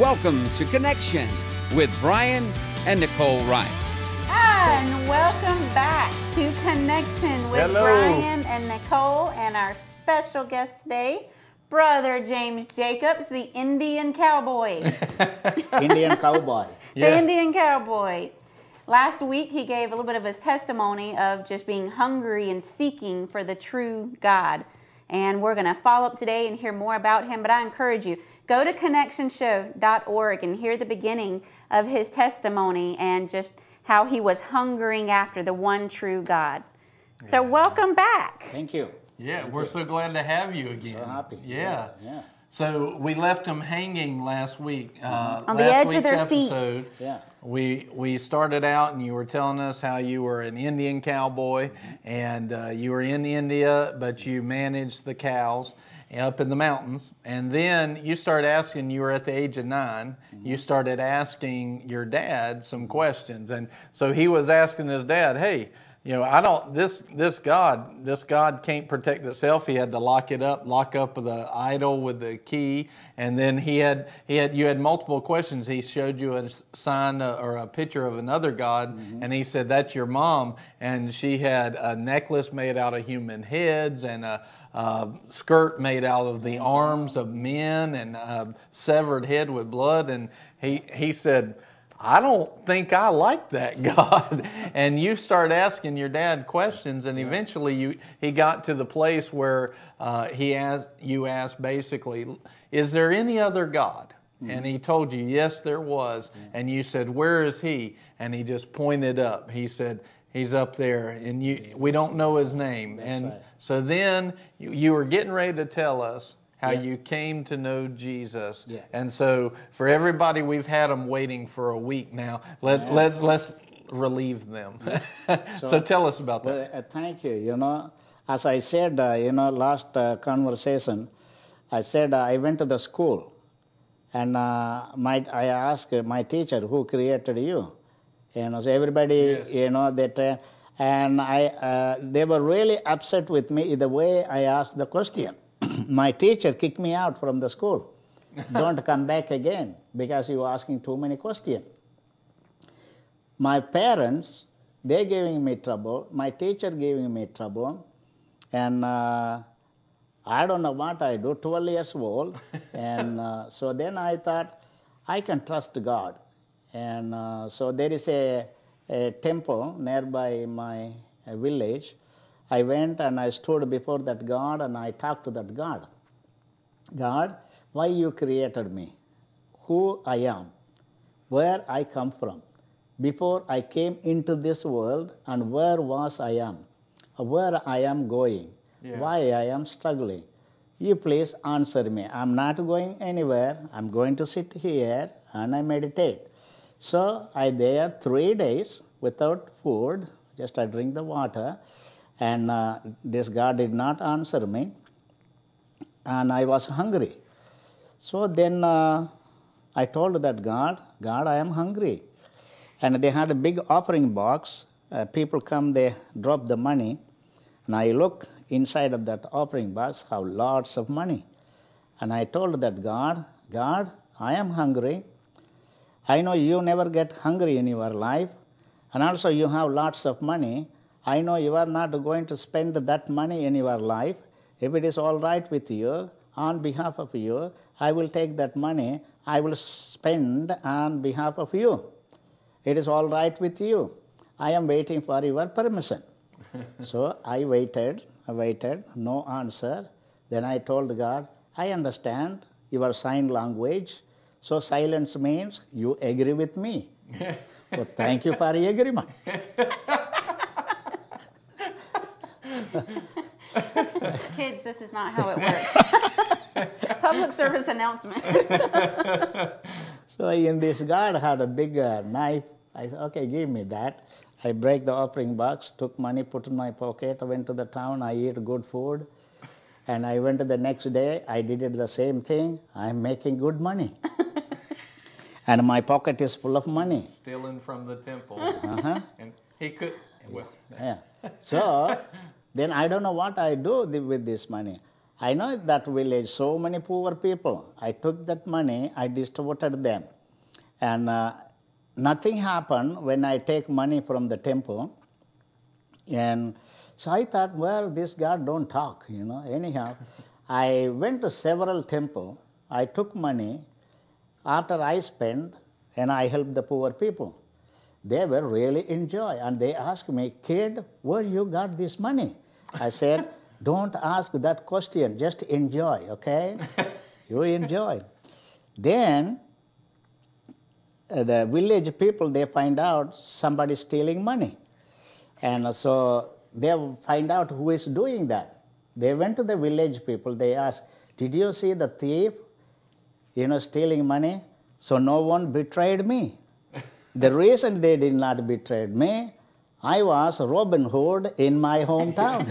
Welcome to Connection with Brian and Nicole Wright. And welcome back to Connection with Hello. Brian and Nicole and our special guest today, Brother James Jacobs, the Indian cowboy. Indian cowboy. The Indian cowboy. Last week, he gave a little bit of his testimony of just being hungry and seeking for the true God. And we're going to follow up today and hear more about him. But I encourage you, go to connectionshow.org and hear the beginning of his testimony and just how he was hungering after the one true God. So, welcome back. Thank you. Yeah, we're so glad to have you again. So happy. Yeah. Yeah. So we left them hanging last week. Uh, On the edge of week's their seats. episode, Yeah. We we started out and you were telling us how you were an Indian cowboy and uh, you were in India, but you managed the cows up in the mountains. And then you started asking. You were at the age of 9 You started asking your dad some questions, and so he was asking his dad, "Hey." You know, I don't. This this God, this God can't protect itself. He had to lock it up, lock up the idol with the key, and then he had he had you had multiple questions. He showed you a sign uh, or a picture of another God, and he said that's your mom, and she had a necklace made out of human heads and a, a skirt made out of the arms of men and a severed head with blood, and he he said. I don't think I like that God. And you start asking your dad questions, and eventually you he got to the place where uh, he asked you asked basically, "Is there any other God?" Mm-hmm. And he told you, "Yes, there was." Mm-hmm. And you said, "Where is he?" And he just pointed up. He said. He's up there, and you, we don't know his name. and right. so then you, you were getting ready to tell us how you came to know Jesus. Yeah. And so for everybody, we've had them waiting for a week now. Let's let's let's relieve them. so, tell us about that. Well, uh, thank you. You know, as I said, uh, you know, last uh, conversation, I said uh, I went to the school, and uh, my I asked my teacher who created you. You know, so everybody, Yes. you know, that, uh, and I, uh, they were really upset with me the way I asked the question. my teacher kicked me out from the school. Don't come back again because you are asking too many questions. My parents, they're giving me trouble. My teacher giving me trouble, and uh, I don't know what I do. Twelve years old, and uh, so then I thought I can trust God, and uh, so there is a, a temple nearby my uh, village. I went and I stood before that God and I talked to that God. God, why you created me? Who I am? Where I come from? Before I came into this world and where was I am? Where I am going? Yeah. Why I am struggling? You please answer me. I'm not going anywhere. I'm going to sit here and I meditate. So I there three days without food, just I drink the water, and uh, this God did not answer me, and I was hungry. So then uh, I told that God, God, I am hungry. And they had a big offering box. Uh, people come, they drop the money. And I look inside of that offering box, have lots of money. And I told that God, God, I am hungry. I know you never get hungry in your life. And also, you have lots of money. I know you are not going to spend that money in your life. If it is all right with you, on behalf of you, I will take that money, I will spend on behalf of you. It is all right with you. I am waiting for your permission. so I waited, I waited, no answer. Then I told God, I understand your sign language. So silence means you agree with me. so thank you for the agreement. Kids, this is not how it works. Public service announcement. So in this God had a big uh, knife. I said, okay, give me that. I break the offering box, took money, put in my pocket, went to the town, I eat good food. And I went to the next day, I did it the same thing. I'm making good money. And my pocket is full of money. Stealing from the temple. Uh-huh. And he could, well, Yeah. So then I don't know what I do with this money. I know that village, so many poor people. I took that money, I distributed them. And uh, nothing happened when I take money from the temple. And so I thought, well, this God don't talk, you know. Anyhow, I went to several temple. I took money. After I spent, and I helped the poor people. They were really enjoy, and they asked me, kid, where you got this money? I said, don't ask that question, just enjoy, okay? you enjoy. Then uh, the village people they find out somebody stealing money, and so they find out who is doing that. They went to the village people. They asked, "Did you see the thief? You know, stealing money?" So no one betrayed me. the reason they did not betray me, I was Robin Hood in my hometown,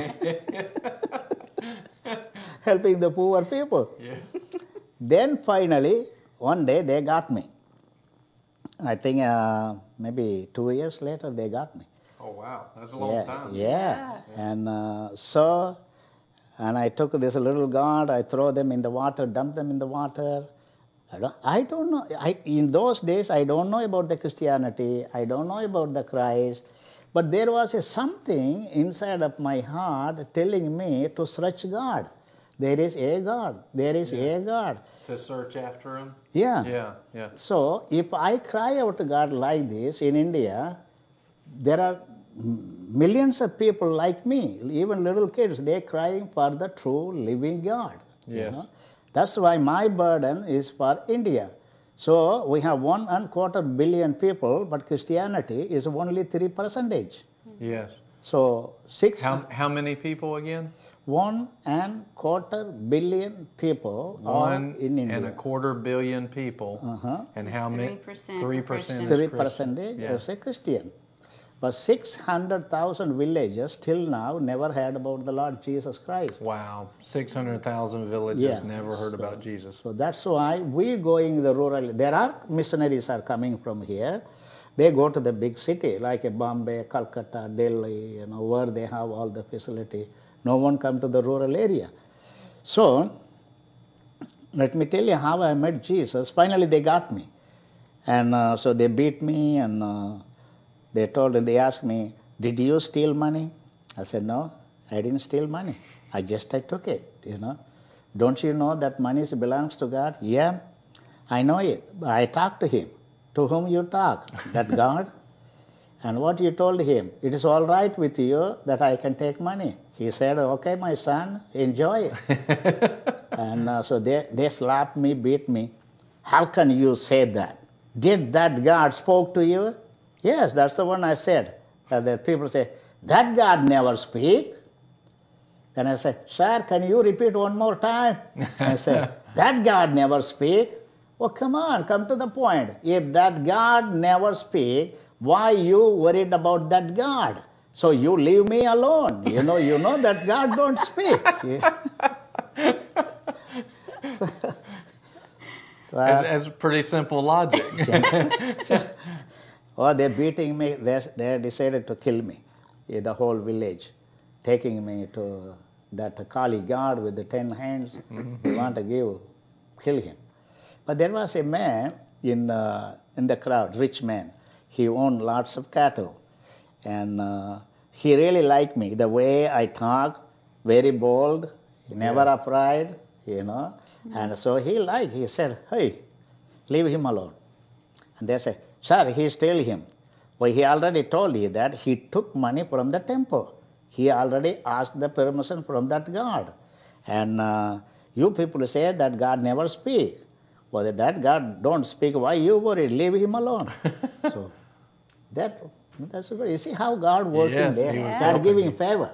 helping the poor people. Yeah. Then finally, one day they got me. I think uh, maybe two years later they got me. Oh wow, that's a long yeah, time. Yeah. And uh, so, and I took this little god, I throw them in the water, dump them in the water. I don't, I don't know. I, in those days, I don't know about the Christianity. I don't know about the Christ. But there was a something inside of my heart telling me to search God. There is a God. There is a God. To search after him. Yeah. Yeah, yeah. So if I cry out to God like this in India, there are millions of people like me, even little kids, they're crying for the true living God. you Yes. know. That's why my burden is for India. So we have one and quarter billion people, but Christianity is only three percentage. Yes. So six How how many people again? one and quarter billion people are One in India. and a quarter billion people. Uh-huh. And how many? 3% Three are percent. Christian. three percentage Yeah. is a Christian. But 600,000 villages till now never heard about the Lord Jesus Christ. Wow, six hundred thousand villages Yeah. never heard about Jesus. So that's why we going the rural. There are missionaries are coming from here. They go to the big city like a Bombay, Calcutta, Delhi, you know, where they have all the facility. No one come to the rural area. So let me tell you how I met Jesus. Finally, they got me, and uh, so they beat me, and uh, they told, they asked me, "Did you steal money?" I said, "No, I didn't steal money. I just I took it. You know, don't you know that money belongs to God? Yeah, I know it. I talked to Him. To whom you talk? That God." And what you told him, it is all right with you that I can take money. He said, okay, my son, enjoy it. and uh, so they, they slapped me, beat me. How can you say that? Did that God spoke to you? Yes, that's the one I said. And the people say, that God never speak. Then I said, sir, can you repeat one more time? I said, that God never speak. Oh, come on, come to the point. If that God never speak, why you worried about that God? So you leave me alone. You know, you know that God don't speak. That's, that's pretty simple logic. Oh, they're beating me. They, they decided to kill me, the whole village, taking me to that Kali god with the ten hands. They want to give, kill him. But there was a man in, uh, in the crowd, rich man. He owned lots of cattle. And uh, he really liked me, the way I talk, very bold, never afraid, you know. And so he liked, he said, hey, leave him alone. And they say, Sir, he stole him. Well, he already told you that he took money from the temple. He already asked the permission from that God. And uh, you people say that God never speak. Well, that God don't speak, why you worry? Leave him alone. so that that's good. You see how God working Yes, there. he God giving favor.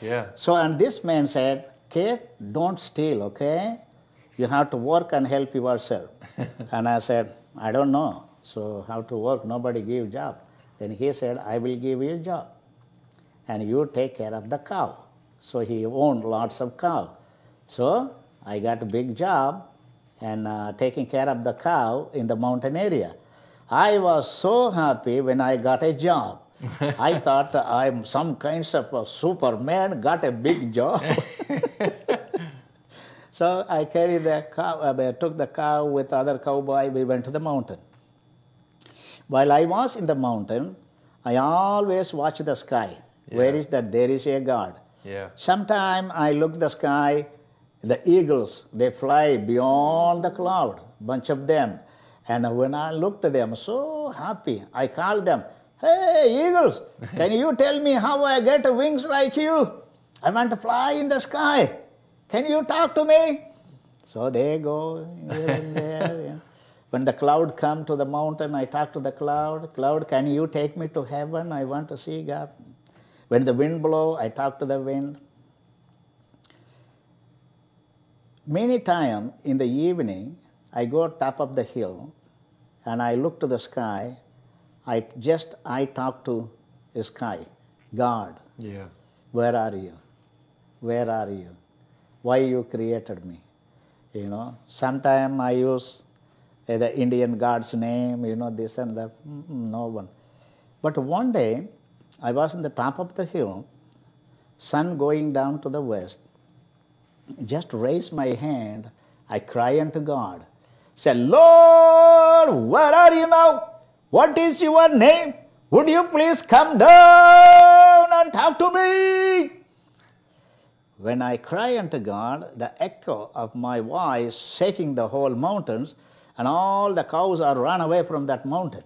yeah. So, and this man said, Kate, don't steal, okay? You have to work and help yourself. and I said, I don't know. So, how to work? Nobody give job. Then he said, I will give you a job. And you take care of the cow. So, he owned lots of cow. So, I got a big job and uh, taking care of the cow in the mountain area. I was so happy when I got a job. I thought I'm some kinds of a superman, got a big job. So I carried the cow, uh, took the cow with other cowboy. We went to the mountain. While I was in the mountain, I always watch the sky. Where Yeah. is that? There is a God. Yeah. Sometime I look the sky, the eagles, they fly beyond the cloud, bunch of them. And when I looked at them, so happy, I called them, Hey, eagles, can you tell me how I get wings like you? I want to fly in the sky. Can you talk to me? So they go here and there. When the cloud come to the mountain, I talk to the cloud. Cloud, can you take me to heaven? I want to see God. When the wind blow, I talk to the wind. Many time in the evening, I go top of the hill, and I look to the sky. I just I talk to the sky, God. Yeah. Where are you? Where are you? Why you created me? You know, sometime I use Eh, the Indian God's name, you know, this and that. No one. But one day, I was in the top of the hill, sun going down to the west. Just raise my hand, I cry unto God. Say, Lord, where are you now? What is your name? Would you please come down and talk to me? When I cry unto God, the echo of my voice shaking the whole mountains, and all the cows are run away from that mountain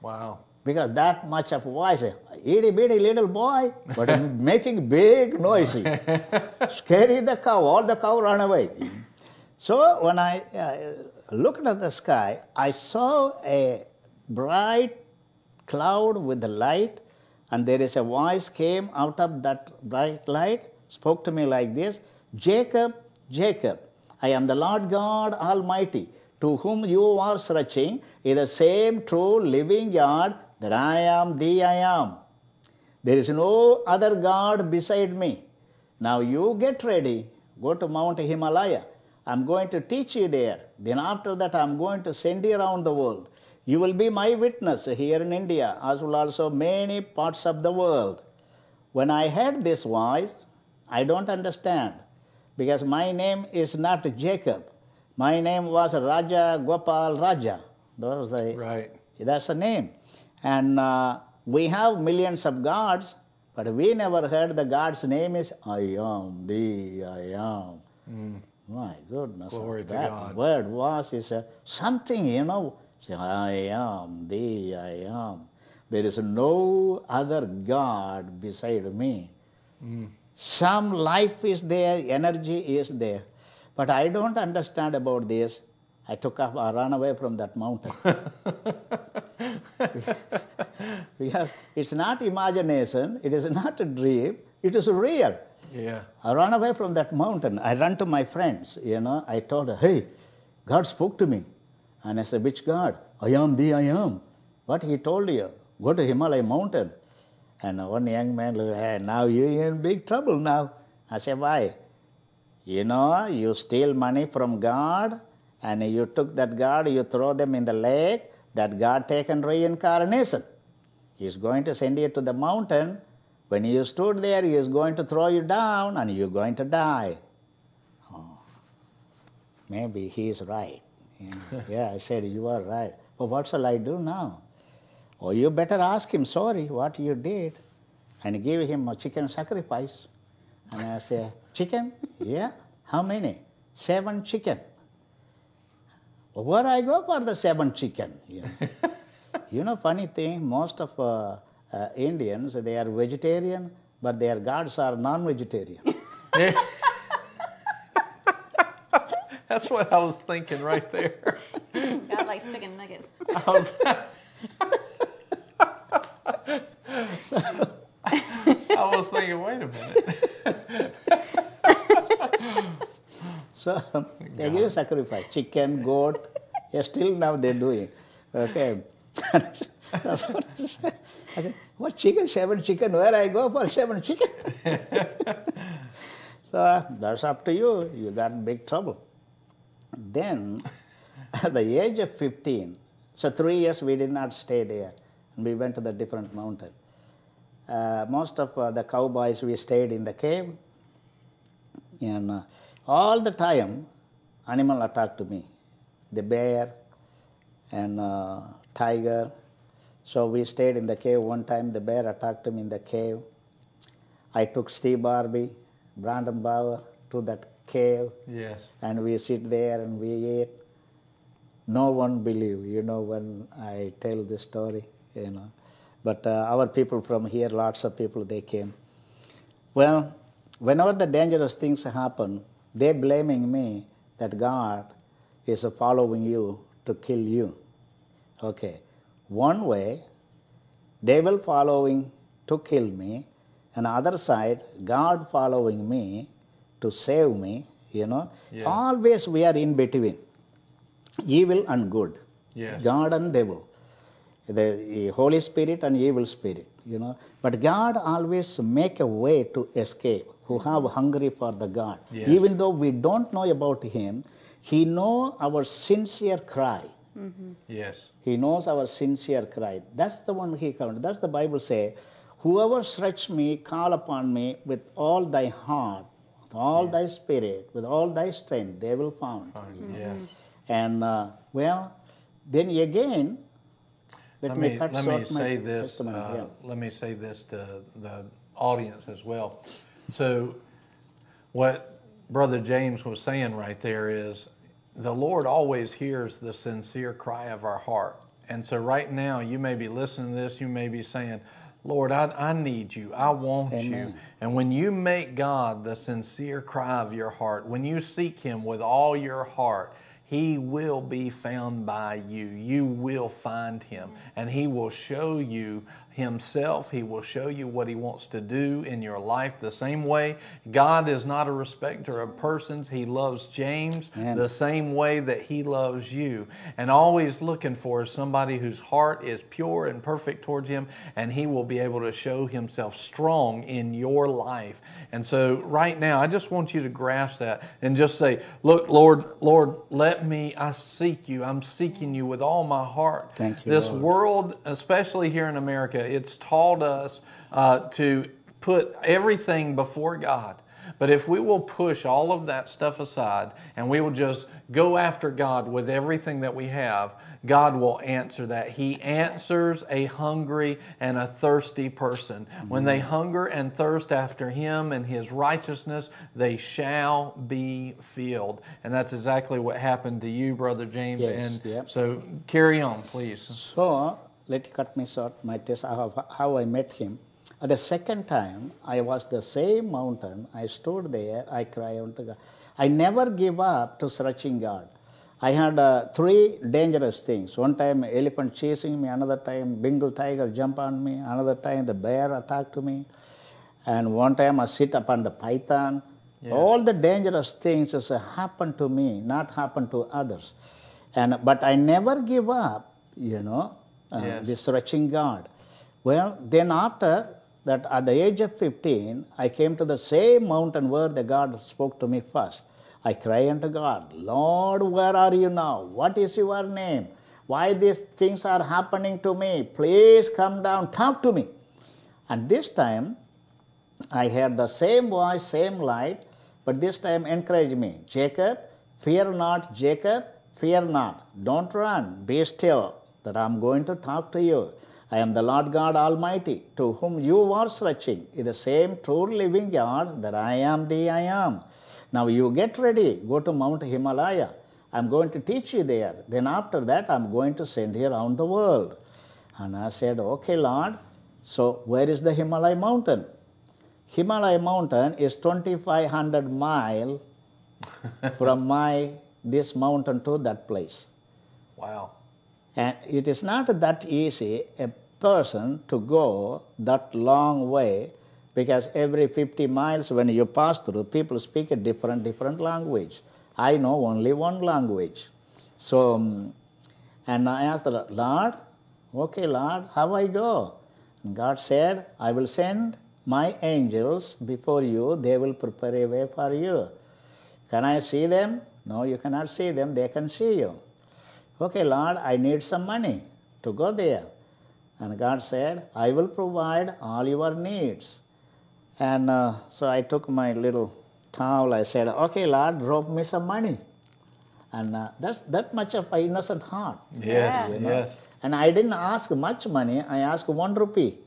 Wow. because that much of voice, itty bitty little boy, but making big noisy, scary the cow. All the cow run away. So when I uh, looked at the sky, I saw a bright cloud with the light, and there is a voice came out of that bright light, spoke to me like this: Jacob, Jacob, I am the Lord God Almighty, to whom you are searching, is the same true living God that I am the I am. There is no other God beside me. Now you get ready, go to Mount Himalaya. I'm going to teach you there. Then after that, I'm going to send you around the world. You will be my witness here in India, as well also many parts of the world. When I heard this voice, I don't understand because my name is not Jacob. My name was Raja Gopal Raja. That was the Right. that's the name. And uh, we have millions of gods, but we never heard the God's name is I am, the I am. My goodness. Glory to that God. word was is uh, something, you know. Say, I am, the I am. There is no other God beside me. Some life is there, energy is there. But I don't understand about this. I took off, I ran away from that mountain. because it's not imagination, it is not a dream, it is real. Yeah. I ran away from that mountain. I ran to my friends, you know. I told her, hey, God spoke to me. And I said, which God? I am the I am. What he told you? Go to Himalaya mountain. And one young man hey, now you're in big trouble now. I said, why? You know, you steal money from God and you took that God, you throw them in the lake, that God taken reincarnation. He's going to send you to the mountain. When you stood there, he is going to throw you down and you're going to die. Oh, maybe he is right. Yeah, I said, You are right. But what shall I do now? Oh, you better ask him sorry what you did and give him a chicken sacrifice. And I say, Chicken? Yeah. How many? Seven chicken. Where I go for the seven chicken? You know, you know funny thing, most of uh, uh, Indians, they are vegetarian, but their gods are non-vegetarian. That's what I was thinking right there. God likes chicken nuggets. I was, I was thinking, wait a minute. So they give sacrifice, chicken, goat. Yeah, still now they're doing. Okay. That's what I said. I said, what chicken? Seven chicken? Where I go for seven chicken? so that's up to you. You got big trouble. Then, at the age of 15, so three years we did not stay there. And we went to the different mountain. Uh, most of uh, the cowboys, we stayed in the cave. And uh, all the time, animal attacked me. The bear and uh, tiger. So we stayed in the cave one time. The bear attacked me in the cave. I took Steve Barbie, Brandon Bauer to that cave, Yes. and we sit there and we eat. No one believe, you know, when I tell this story, you know. But uh, our people from here, lots of people, they came. Well, whenever the dangerous things happen, they blaming me that God is following you to kill you. Okay, one way, they will following to kill me, and other side, God following me to save me. You know, Yes. always we are in between, evil and good, Yes. God and devil, the Holy Spirit and evil spirit. You know, but God always make a way to escape. Who have hungry for the God, Yes. even though we don't know about Him, He know our sincere cry. Yes. He knows our sincere cry. That's the one he counted. That's the Bible say, whoever search me, call upon me with all thy heart, with all thy spirit, with all thy strength, they will find. Fine. Yes. And uh, well, then again, let, Let me, me, cut let me short my say this, uh, yeah. let me say this to the audience as well. So, what Brother James was saying right there is the Lord always hears the sincere cry of our heart. And so, right now, you may be listening to this, you may be saying, Lord, I, I need you. I want you. And when you make God the sincere cry of your heart, when you seek Him with all your heart, He will be found by you. You will find Him, and He will show you Himself. He will show you what He wants to do in your life the same way. God is not a respecter of persons. He loves James Amen. the same way that He loves you. And always looking for is somebody whose heart is pure and perfect towards Him, and He will be able to show Himself strong in your life. And so, right now, I just want you to grasp that and just say, Look, Lord, Lord, let me, I seek you. I'm seeking you with all my heart. Thank you, This Lord. world, especially here in America, it's taught us uh, to put everything before God. But if we will push all of that stuff aside and we will just go after God with everything that we have, God will answer that. He answers a hungry and a thirsty person. When they hunger and thirst after Him and His righteousness, they shall be filled. And that's exactly what happened to you, Brother James. Yes, and yep. so carry on, please. So let cut me short. My test how, how I met him. At the second time, I was the same mountain. I stood there. I cried unto God. I never give up to searching God. I had uh, three dangerous things. One time, elephant chasing me. Another time, Bengal tiger jump on me. Another time, the bear attacked me. And one time, I sit upon the python. All the dangerous things has happened to me, not happened to others. And but I never give up. You know, uh, Yes. this searching God. Well, then after that, at the age of 15, I came to the same mountain where the God spoke to me first. I cry unto God, Lord, where are you now? What is your name? Why these things are happening to me? Please come down, talk to me. And this time, I heard the same voice, same light, but this time encouraged me. Jacob, fear not, Jacob, fear not. Don't run, be still, that I'm going to talk to you. I am the Lord God Almighty, to whom you are searching, is the same true living God that I am the I am. Now you get ready, go to Mount Himalaya. I'm going to teach you there. Then after that, I'm going to send you around the world. And I said, Okay, Lord. So where is the Himalaya mountain? Himalaya mountain is 2500 mile from my this mountain to that place. Wow. And it is not that easy a person to go that long way because every 50 miles when you pass through, people speak a different, different language. I know only one language. So, um, and I asked the Lord, Lord, okay, Lord, how I go? And God said, I will send my angels before you, they will prepare a way for you. Can I see them? No, you cannot see them, they can see you. Okay, Lord, I need some money to go there. And God said, I will provide all your needs. And uh, so I took my little towel. I said, okay, Lord, drop me some money. And uh, that's that much of an innocent heart. Yes, you know. yes. And I didn't ask much money. I asked one rupee.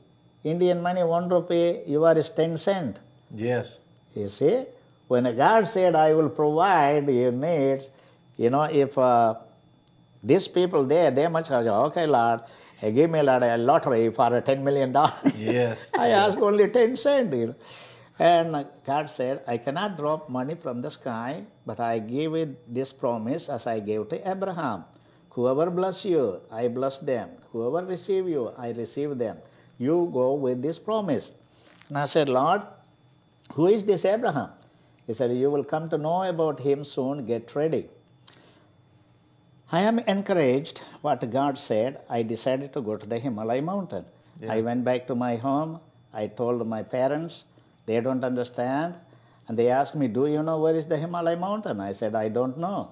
Indian money, one rupee, yours is 10 cent. Yes. You see, when God said, I will provide your needs, you know, if uh, these people there, they must have, said, okay, Lord, give me Lord, a lottery for a $10 million. Yes. I ask only 10 cent, you know. And God said, I cannot drop money from the sky, but I give it this promise as I gave to Abraham. Whoever bless you, I bless them. Whoever receive you, I receive them. You go with this promise. And I said, Lord, who is this Abraham? He said, You will come to know about him soon. Get ready. I am encouraged what God said. I decided to go to the Himalaya mountain. I went back to my home. I told my parents. They don't understand. And they asked me, Do you know where is the Himalaya mountain? I said, I don't know.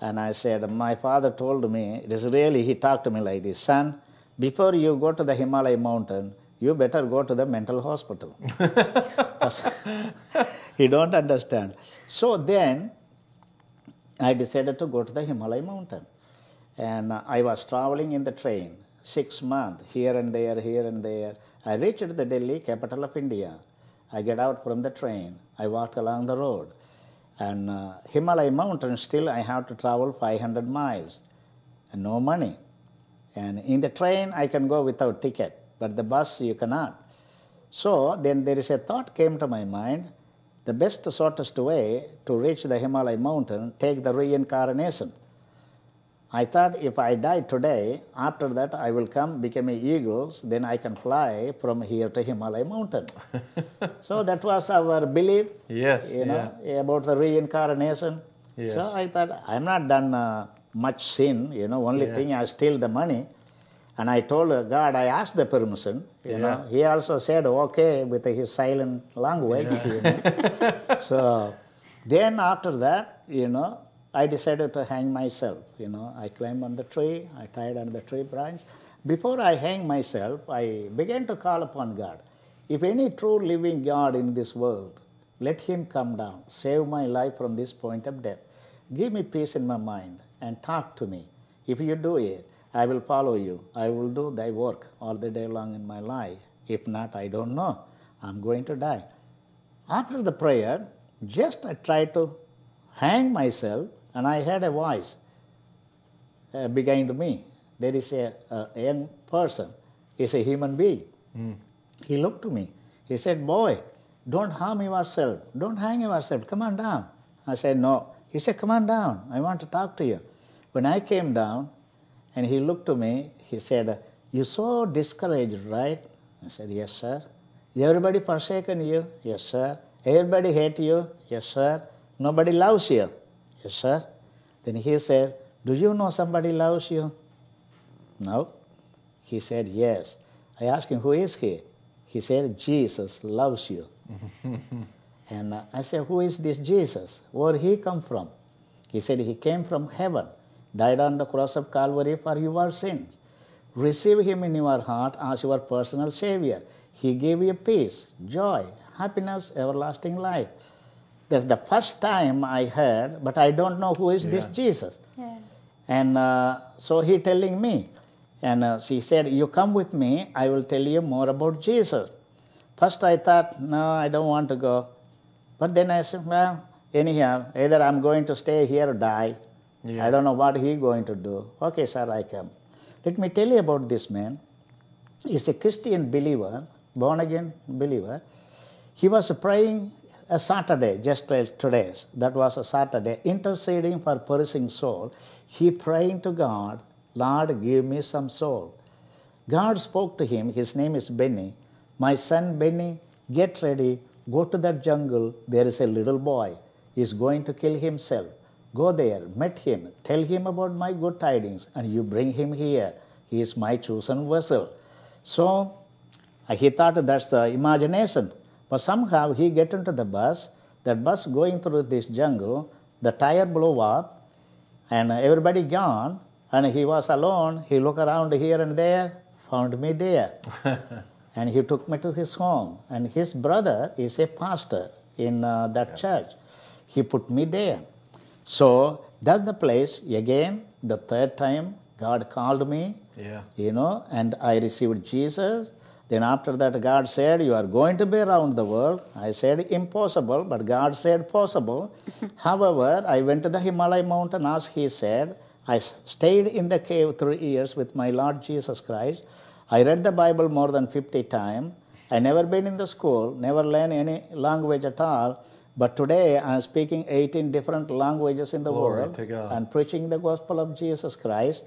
And I said, My father told me, it is really, he talked to me like this Son, before you go to the Himalaya mountain, you better go to the mental hospital. he don't understand. So then I decided to go to the Himalaya mountain. And I was traveling in the train six months, here and there, here and there. I reached the Delhi, capital of India. I get out from the train. I walked along the road. And uh, Himalaya mountain, still I have to travel 500 miles. And no money. And in the train, I can go without ticket, but the bus, you cannot. So then there is a thought came to my mind the best, shortest way to reach the Himalaya mountain, take the reincarnation. I thought if I die today, after that I will come, become a eagle, then I can fly from here to Himalaya mountain. so that was our belief, Yes. you know, about the reincarnation. Yes. So I thought I'm not done uh, much sin, you know, only Yeah. thing I steal the money. And I told God, I asked the permission. You know, He also said okay with his silent language. You know. so then after that, you know, I decided to hang myself. You know, I climbed on the tree, I tied on the tree branch. Before I hang myself, I began to call upon God. If any true living God in this world, let him come down, save my life from this point of death. Give me peace in my mind and talk to me. If you do it, I will follow you. I will do thy work all the day long in my life. If not, I don't know. I'm going to die. After the prayer, just I tried to hang myself, and I heard a voice uh, behind me. There is a, a young person, he's a human being. He looked to me. He said, Boy, don't harm yourself. Don't hang yourself. Come on down. I said, No. He said, Come on down. I want to talk to you. When I came down and he looked to me, he said, You're so discouraged, right? I said, Yes, sir. Everybody forsaken you? Yes, sir. Everybody hate you? Yes, sir. Nobody loves you? Yes, sir. Then he said, Do you know somebody loves you? No. He said, Yes. I asked him, Who is he? He said, Jesus loves you. and I said, Who is this Jesus? Where he come from? He said, He came from heaven, died on the cross of Calvary for your sins. Receive him in your heart as your personal Savior. He gave you peace, joy, happiness, everlasting life. That's the first time I heard, but I don't know who is this Jesus. Yeah. And uh, so he telling me, and uh, she said, "You come with me. I will tell you more about Jesus." First, I thought, "No, I don't want to go," but then I said, "Well, anyhow, either I'm going to stay here or die. Yeah. I don't know what he going to do." Okay, sir, I come. Let me tell you about this man. He's a Christian believer, born again believer. He was praying a Saturday, just as today's. That was a Saturday, interceding for perishing soul. He praying to God, Lord, give me some soul. God spoke to him. His name is Benny. My son Benny, get ready. Go to that jungle. There is a little boy. He's going to kill himself. Go there, meet him, tell him about my good tidings, and you bring him here. He is my chosen vessel. So he thought that's the imagination. But somehow he get into the bus. That bus going through this jungle. The tire blew up, and everybody gone. And he was alone. He looked around here and there, found me there, and he took me to his home. And his brother is a pastor in uh, that church. He put me there. So that's the place. Again, the third time, God called me. Yeah. You know, and I received Jesus. Then after that, God said, You are going to be around the world. I said, Impossible, but God said, Possible. However, I went to the Himalaya mountain as He said. I stayed in the cave three years with my Lord Jesus Christ. I read the Bible more than 50 times. I never been in the school, never learned any language at all. But today I am speaking 18 different languages in the Glory world and preaching the gospel of Jesus Christ.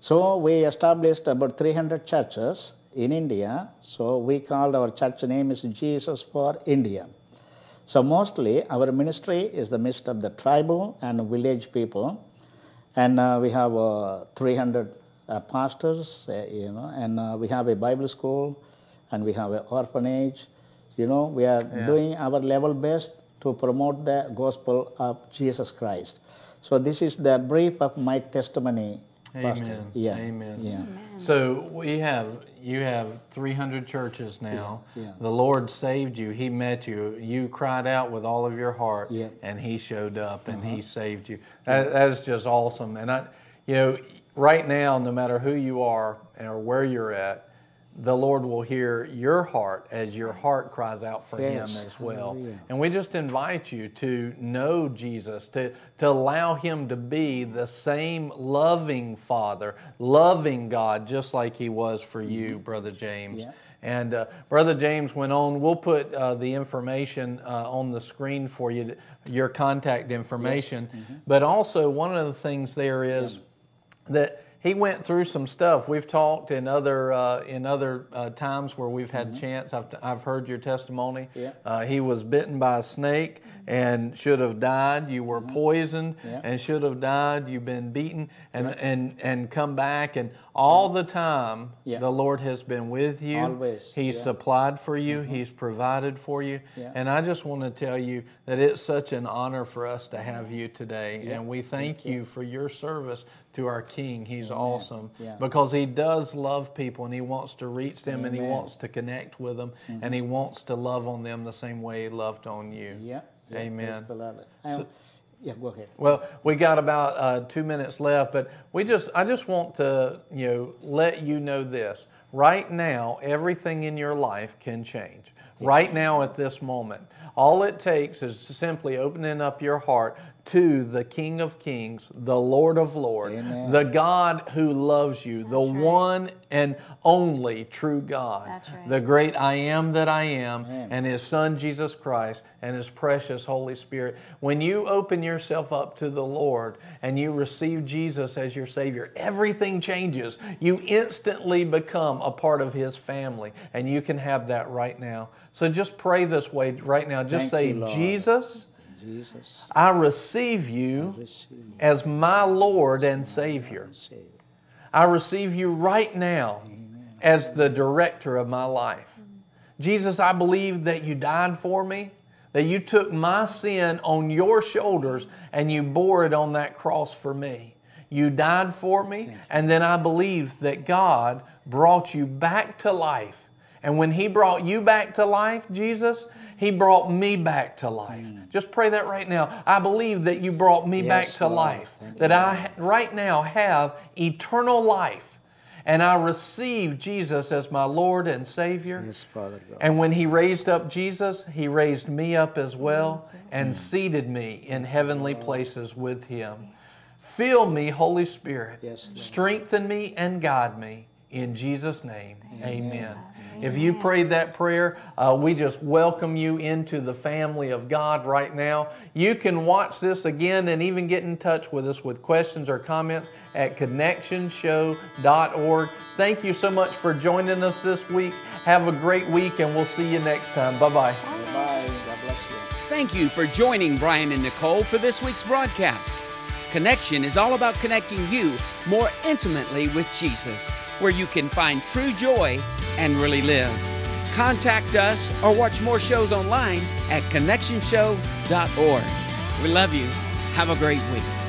So we established about 300 churches in India. So we called our church name is Jesus for India. So mostly our ministry is the midst of the tribal and village people, and uh, we have uh, 300 uh, pastors, uh, you know, and uh, we have a Bible school, and we have an orphanage. You know, we are doing our level best to promote the gospel of Jesus Christ. So this is the brief of my testimony. Pastor. Amen. Yeah. Amen. Yeah. So we have you have 300 churches now. Yeah, yeah. The Lord saved you. He met you. You cried out with all of your heart, Yeah. Uh-huh. and He showed up and He saved you. That, that's just awesome. And I, you know, right now, no matter who you are or where you're at, the Lord will hear your heart as your heart cries out for Yes. Him as well. Hallelujah. And we just invite you to know Jesus, to, to allow Him to be the same loving Father, loving God, just like He was for you, Brother James. Yeah. And uh, Brother James went on. We'll put uh, the information uh, on the screen for you, your contact information. But also, one of the things there is that he went through some stuff. We've talked in other uh, in other uh, times where we've had chance. I've, I've heard your testimony. Yeah. Uh, he was bitten by a snake and should have died. You were poisoned Yeah. and should have died. You've been beaten and and and come back and all the time Yeah. the Lord has been with you. Always, He's yeah. supplied for you. He's provided for you. And I just want to tell you that it's such an honor for us to have you today. And we thank you for your service to our King. He's awesome Yeah. because he does love people and he wants to reach them and he Mm-hmm. wants to connect with them and he wants to love on them the same way he loved on you. Yeah. Yeah, Amen. Lord. Um, yeah, go ahead. Well, we got about uh, two minutes left, but we just I just want to you know let you know this. Right now, everything in your life can change. Right now, at this moment, all it takes is simply opening up your heart to the King of Kings, the Lord of Lords, Amen. the God who loves you, the right. one and only true God, That's right. the great I am that I am, Amen. and His Son Jesus Christ and His precious Holy Spirit. When you open yourself up to the Lord and you receive Jesus as your Savior, everything changes. You instantly become a part of His family, and you can have that right now. So just pray this way right now. Just Thank say, you, Lord. Jesus, Jesus, I receive you receive as my Lord and Savior. Savior. I receive you right now as the director of my life. Jesus, I believe that you died for me, that you took my sin on your shoulders and you bore it on that cross for me. You died for me, and then I believe that God brought you back to life. And when He brought you back to life, Jesus, He brought me back to life. Mm. Just pray that right now. I believe that you brought me Yes, back to Lord. life, Thank that I right now have eternal life. And I receive Jesus as my Lord and Savior. Yes, Father God. And when He raised up Jesus, He raised me up as well and mm. seated me in heavenly places with Him. Fill me, Holy Spirit. Yes, Strengthen me and guide me. In Jesus' name, amen. If you prayed that prayer, uh, we just welcome you into the family of God right now. You can watch this again and even get in touch with us with questions or comments at connectionshow.org. Thank you so much for joining us this week. Have a great week, and we'll see you next time. Bye bye. Bye. God bless you. Thank you for joining Brian and Nicole for this week's broadcast. Connection is all about connecting you more intimately with Jesus, where you can find true joy and really live. Contact us or watch more shows online at connectionshow.org. We love you. Have a great week.